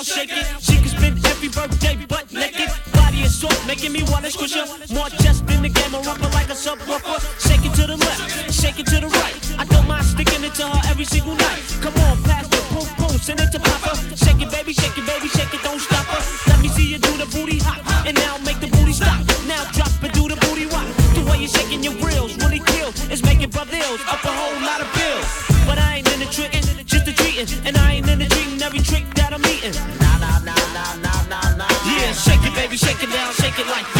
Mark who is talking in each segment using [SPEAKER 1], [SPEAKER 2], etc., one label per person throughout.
[SPEAKER 1] down, shake it.
[SPEAKER 2] She can spend every birthday butt naked. Body is soft, making me wanna squish her. More chest in the game, I rumble like a subwoofer. Shake it to the left, shake it to the right. I don't mind sticking it to her every single night. Come on, pass the boom boom, send it to Papa. Shake it, baby, shake it, baby, shake it, don't stop her. Let me see you do the booty hop, and now make the booty stop. Now drop and do the booty rock. The way you're shaking your grills really kills. is making brothers up a whole lot of. shake it down, shake it like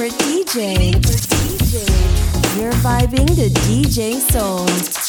[SPEAKER 3] favorite DJ. You're vibing to DJ Soul.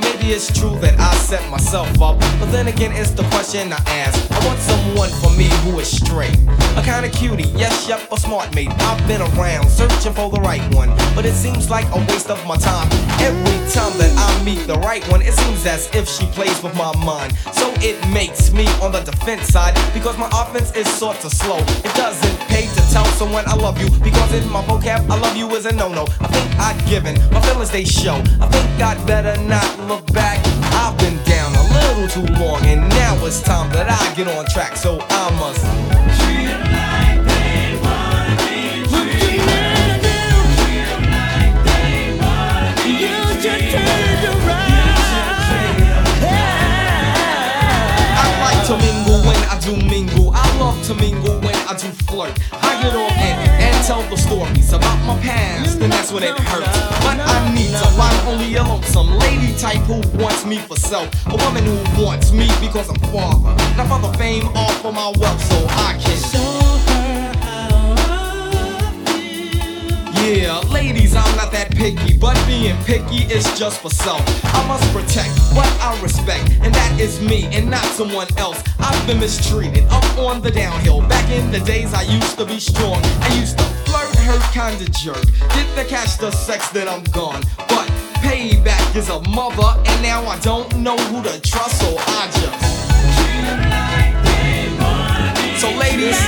[SPEAKER 4] Maybe it's
[SPEAKER 5] true that I set myself up, but then again, it's the question I ask. I want someone for me who is straight, a kind of cutie, yes, yep, a smart mate. I've been around searching for the right one, but it seems like a waste of my time. Every time that I meet the right one, it seems as if she plays with my mind. So it makes me on the defense side because my offense is sort of slow. It doesn't pay to tell someone I love you because in my vocab, I love you is a no no. I think I'd given my feelings they show. I think I'd better not look back. I've been down a little too long, and now it's time that I get on track. So I must. like they wanna be treated. I like to mingle when I do. To mingle when I do flirt. I get on in and tell the stories about my past, and that's when it hurts. But I need to find only a lonesome lady type who wants me for self. A woman who wants me because I'm father. Not for the fame or for my wealth, so I can Yeah, ladies, I'm not that picky, but being picky is just for self. I must protect what I respect, and that is me and not someone else. I've been mistreated up on the downhill. Back in the days, I used to be strong. I used to flirt, hurt, kinda jerk. Get the cash, the sex, then I'm gone. But payback is a mother, and now I don't know who to trust, so I just. So, ladies,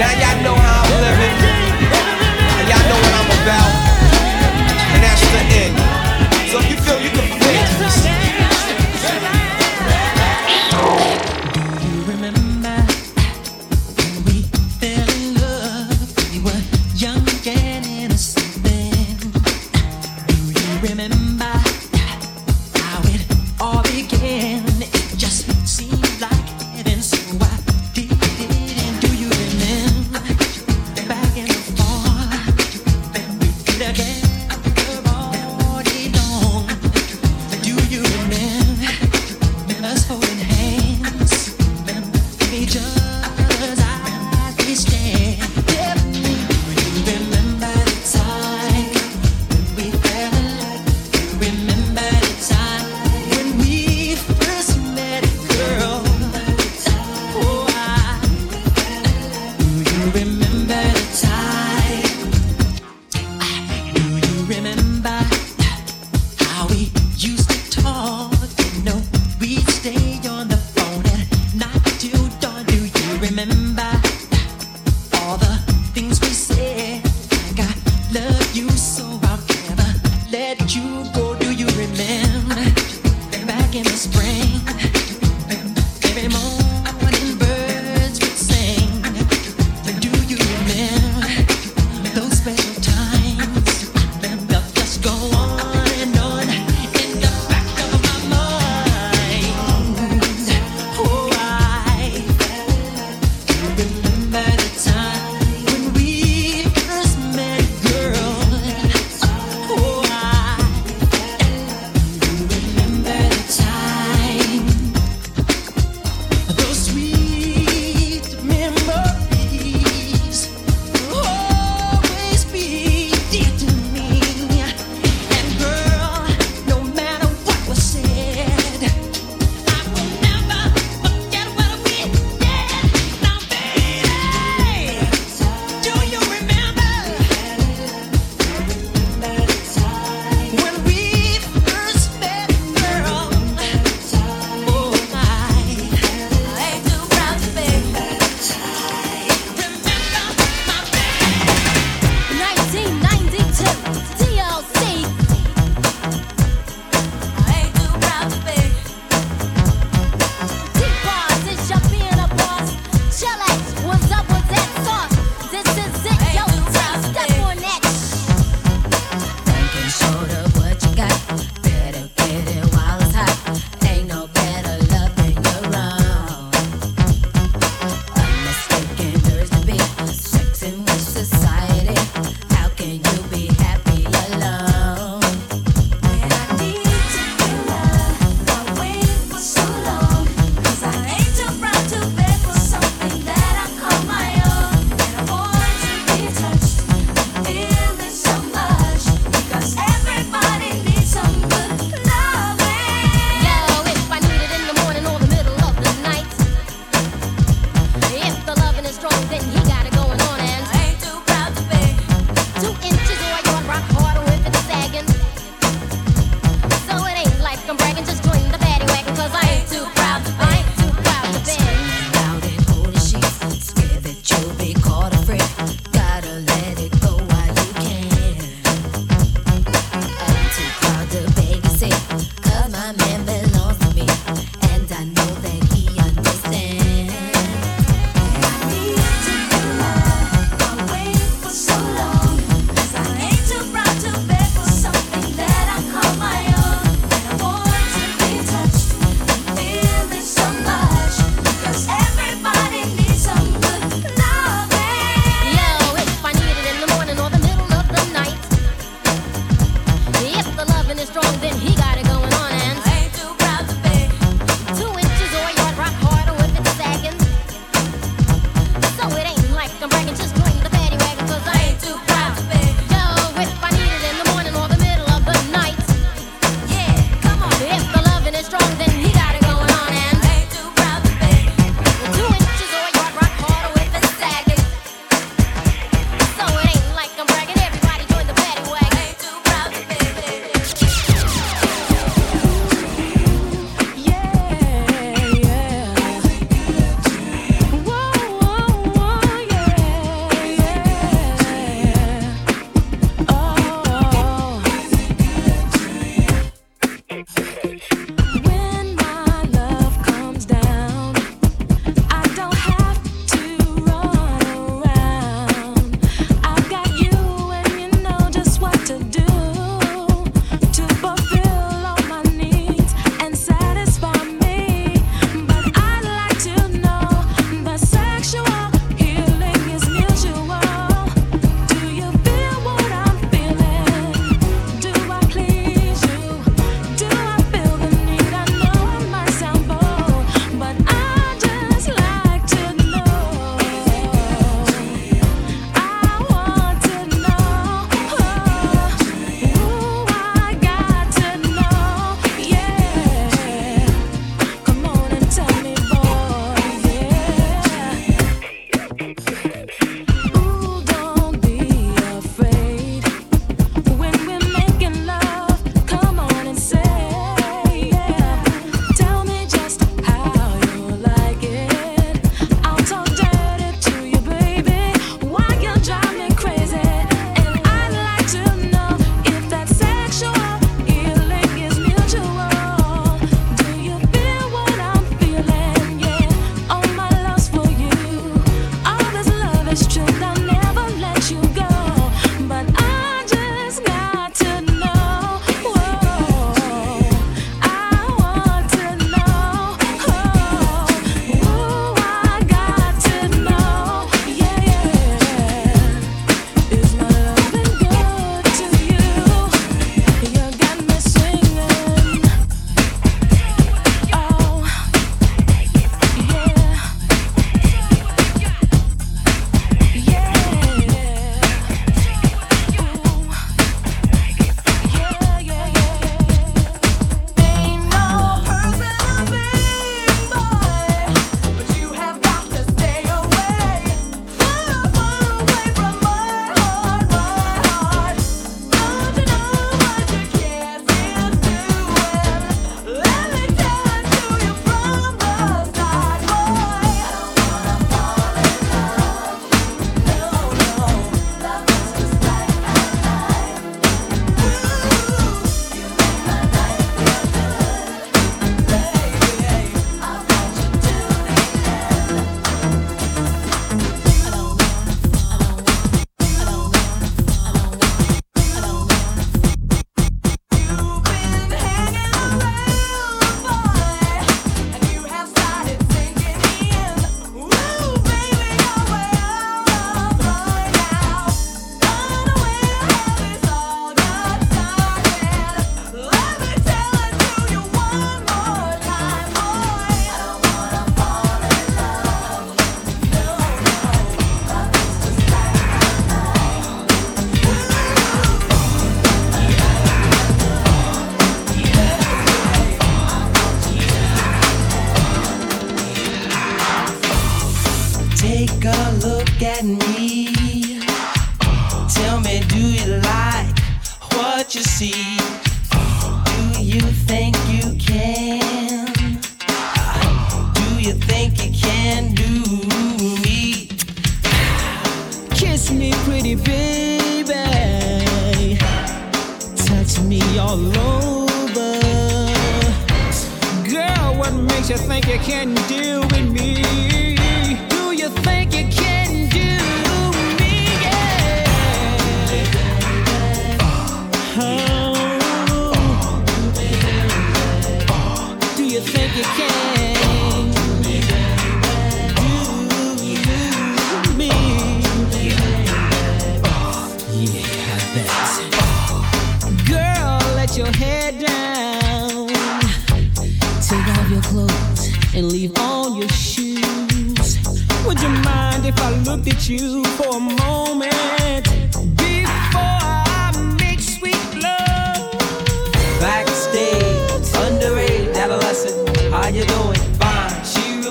[SPEAKER 5] now y'all know how I'm living. Y'all know what I'm about. And that's the end. So if you feel you can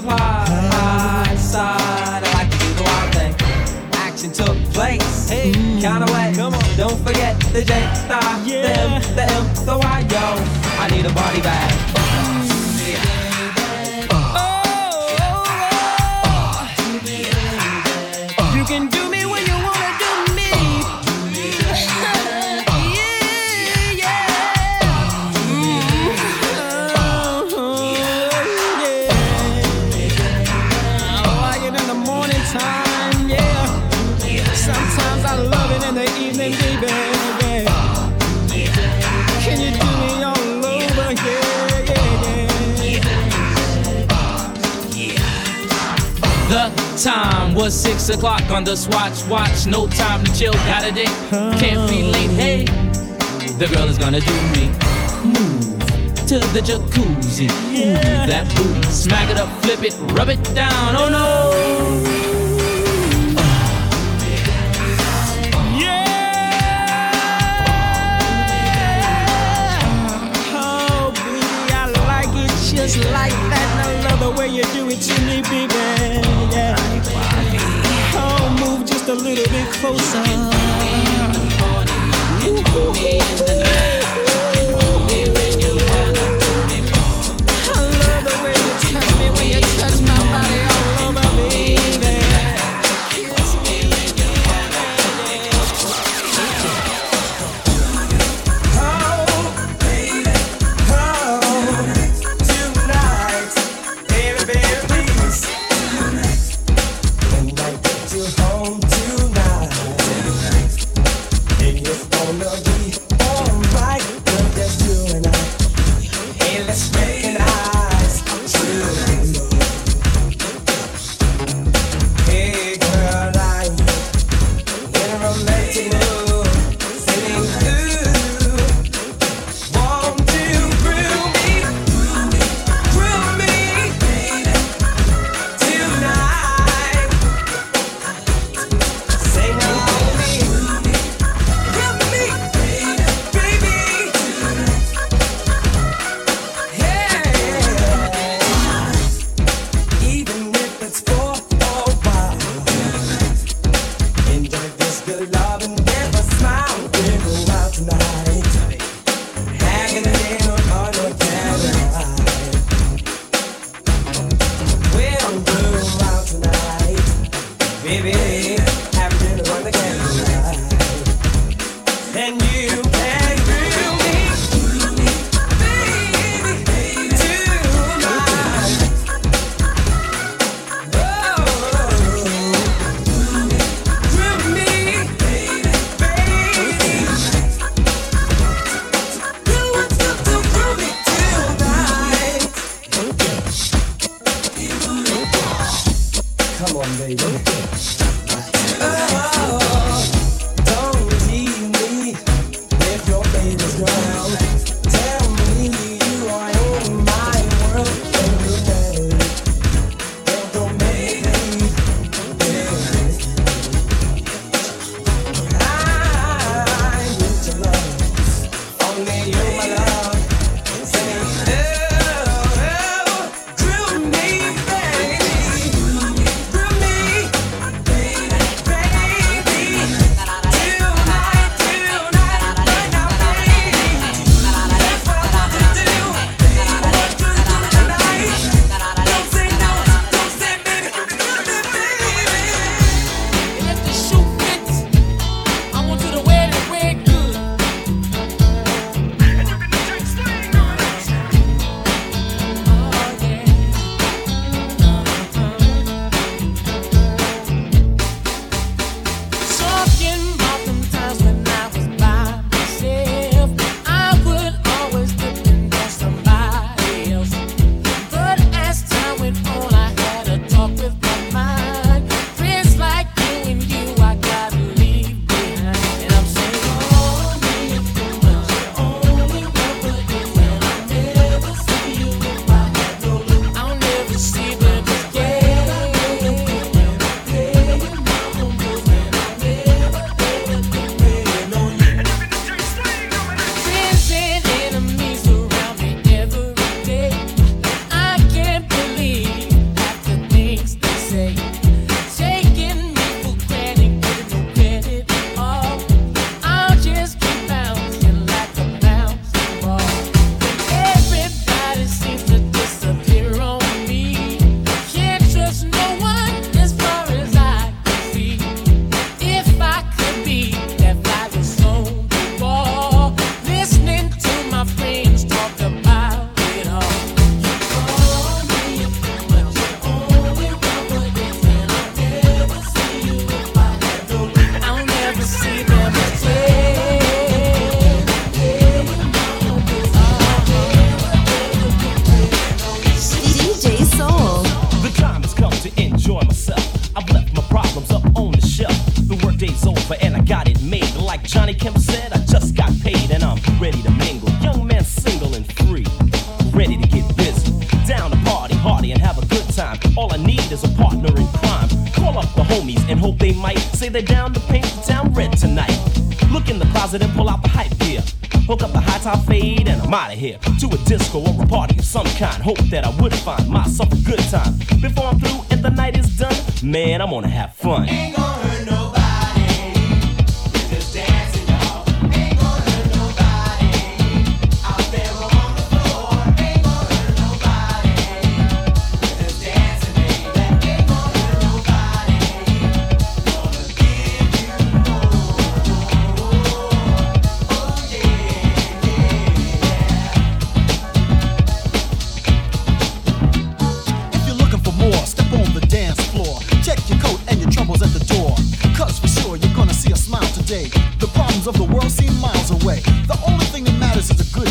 [SPEAKER 6] the wide side. I like to do the wild thing. Action took place. Hey, mm. kind of way. Come on. Don't forget the J, the yeah. M, the M, the Y, yo. I need a body bag.
[SPEAKER 7] was six o'clock on the swatch watch. No time to chill, got a date. Can't be late, hey. The girl is gonna do me. Move to the jacuzzi. Ooh, that booty. Smack it up, flip it, rub it down. Oh no.
[SPEAKER 8] Oh, just like that. And I love the way you do it to me, baby. Yeah just a little bit closer.
[SPEAKER 9] Ooh, ooh, out
[SPEAKER 10] of here to a disco or a party of some kind. Hope that I would find myself a good time. Before I'm through and the night is done, man, I'm gonna have fun.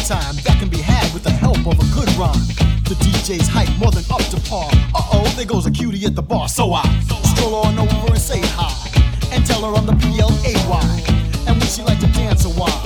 [SPEAKER 11] time that can be had with the help of a good rhyme. The DJ's hype more than up to par. Uh oh, there goes a cutie at the bar. So I stroll on over and say hi, and tell her I'm the P L A Y, and would she like to dance a while?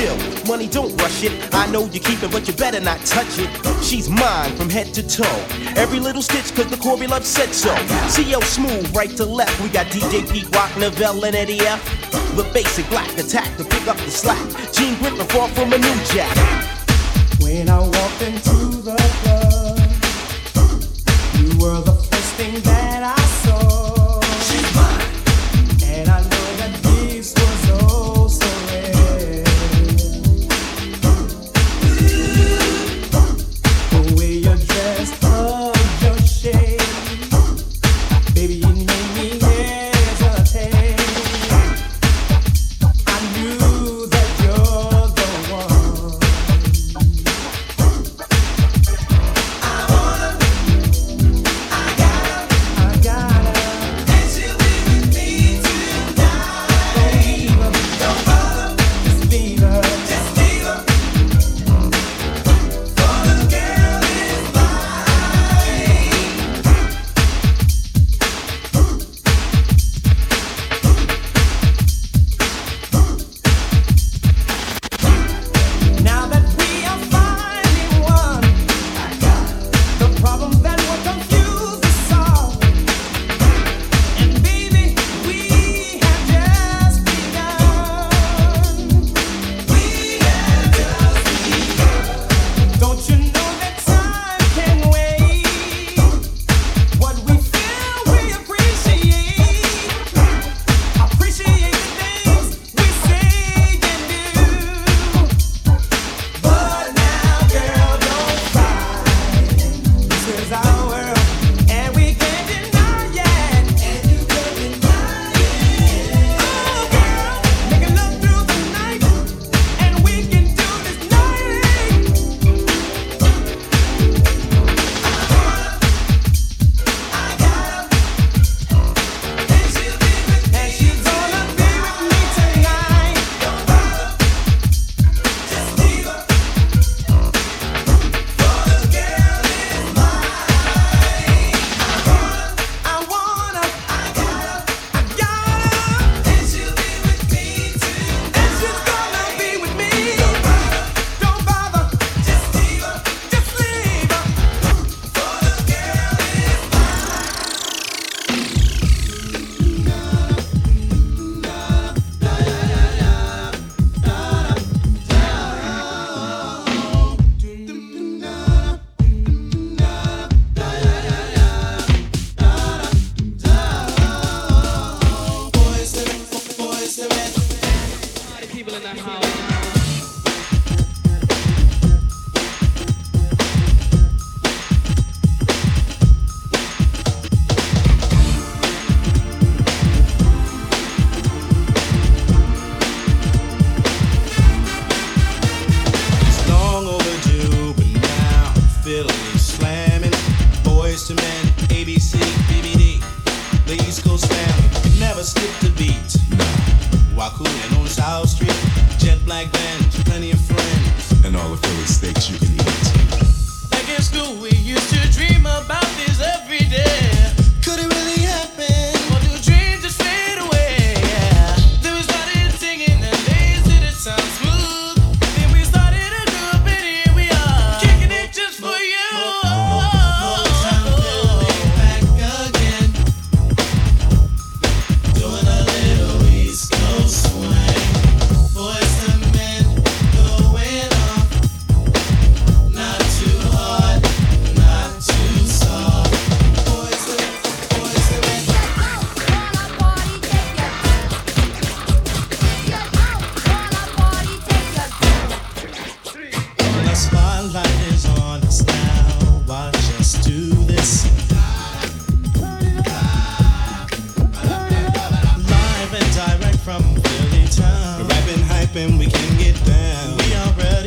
[SPEAKER 12] chill.
[SPEAKER 13] Money, don't rush it. I know you keep it, but you better not touch it. She's mine from head to toe. Every little stitch, cause the Corby Love said so. CL Smooth, right to left. We got DJ Pete Rock, Neville, and Eddie F. The basic black attack to pick up the slack. Gene Griffin, far from a new jack.
[SPEAKER 9] When I walked into the club, you were the first thing that.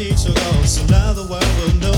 [SPEAKER 9] need so now the world
[SPEAKER 14] will know.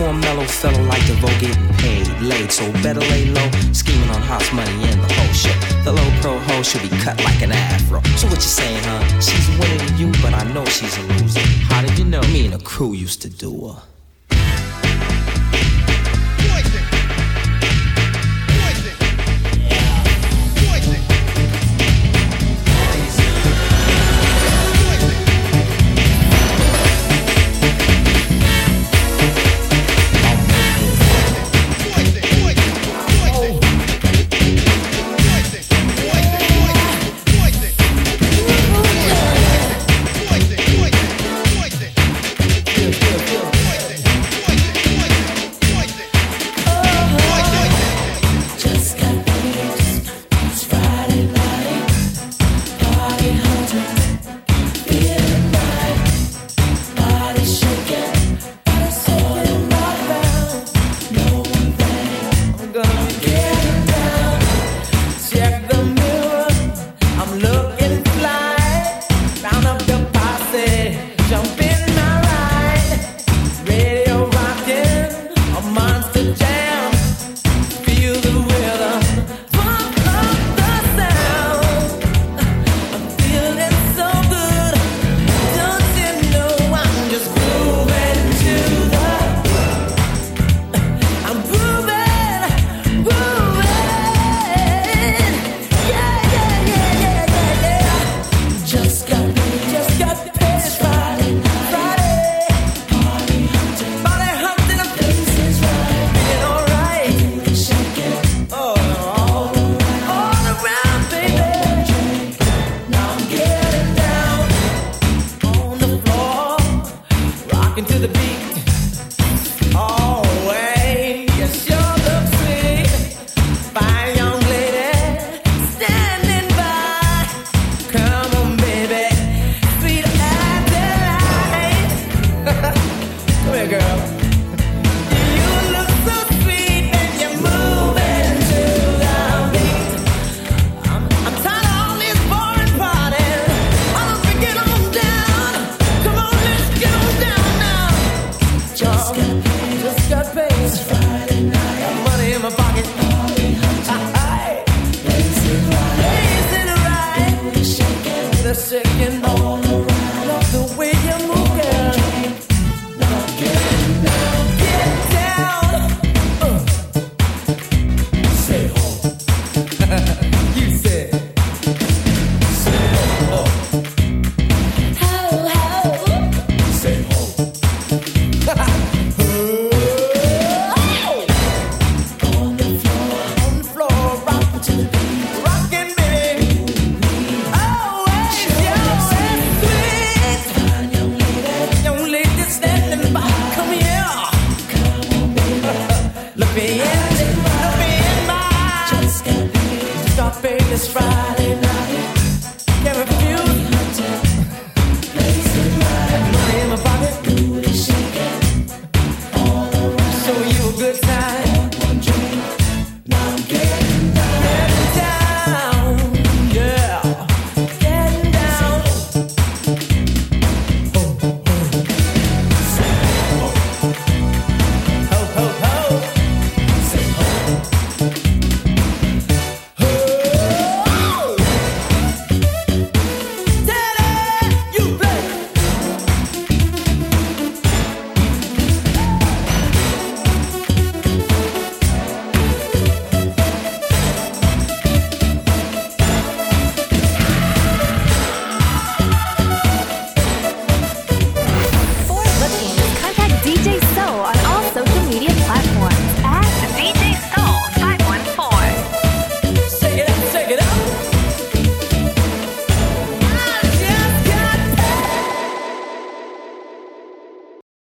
[SPEAKER 14] for a
[SPEAKER 6] mellow fellow like DeVoe getting paid late. So better lay low, scheming on house money and the whole shit. The low pro hoe should be cut like an afro. So what you saying, huh? She's winning you, but I know she's a loser. How did you know? Me and the crew used to do her.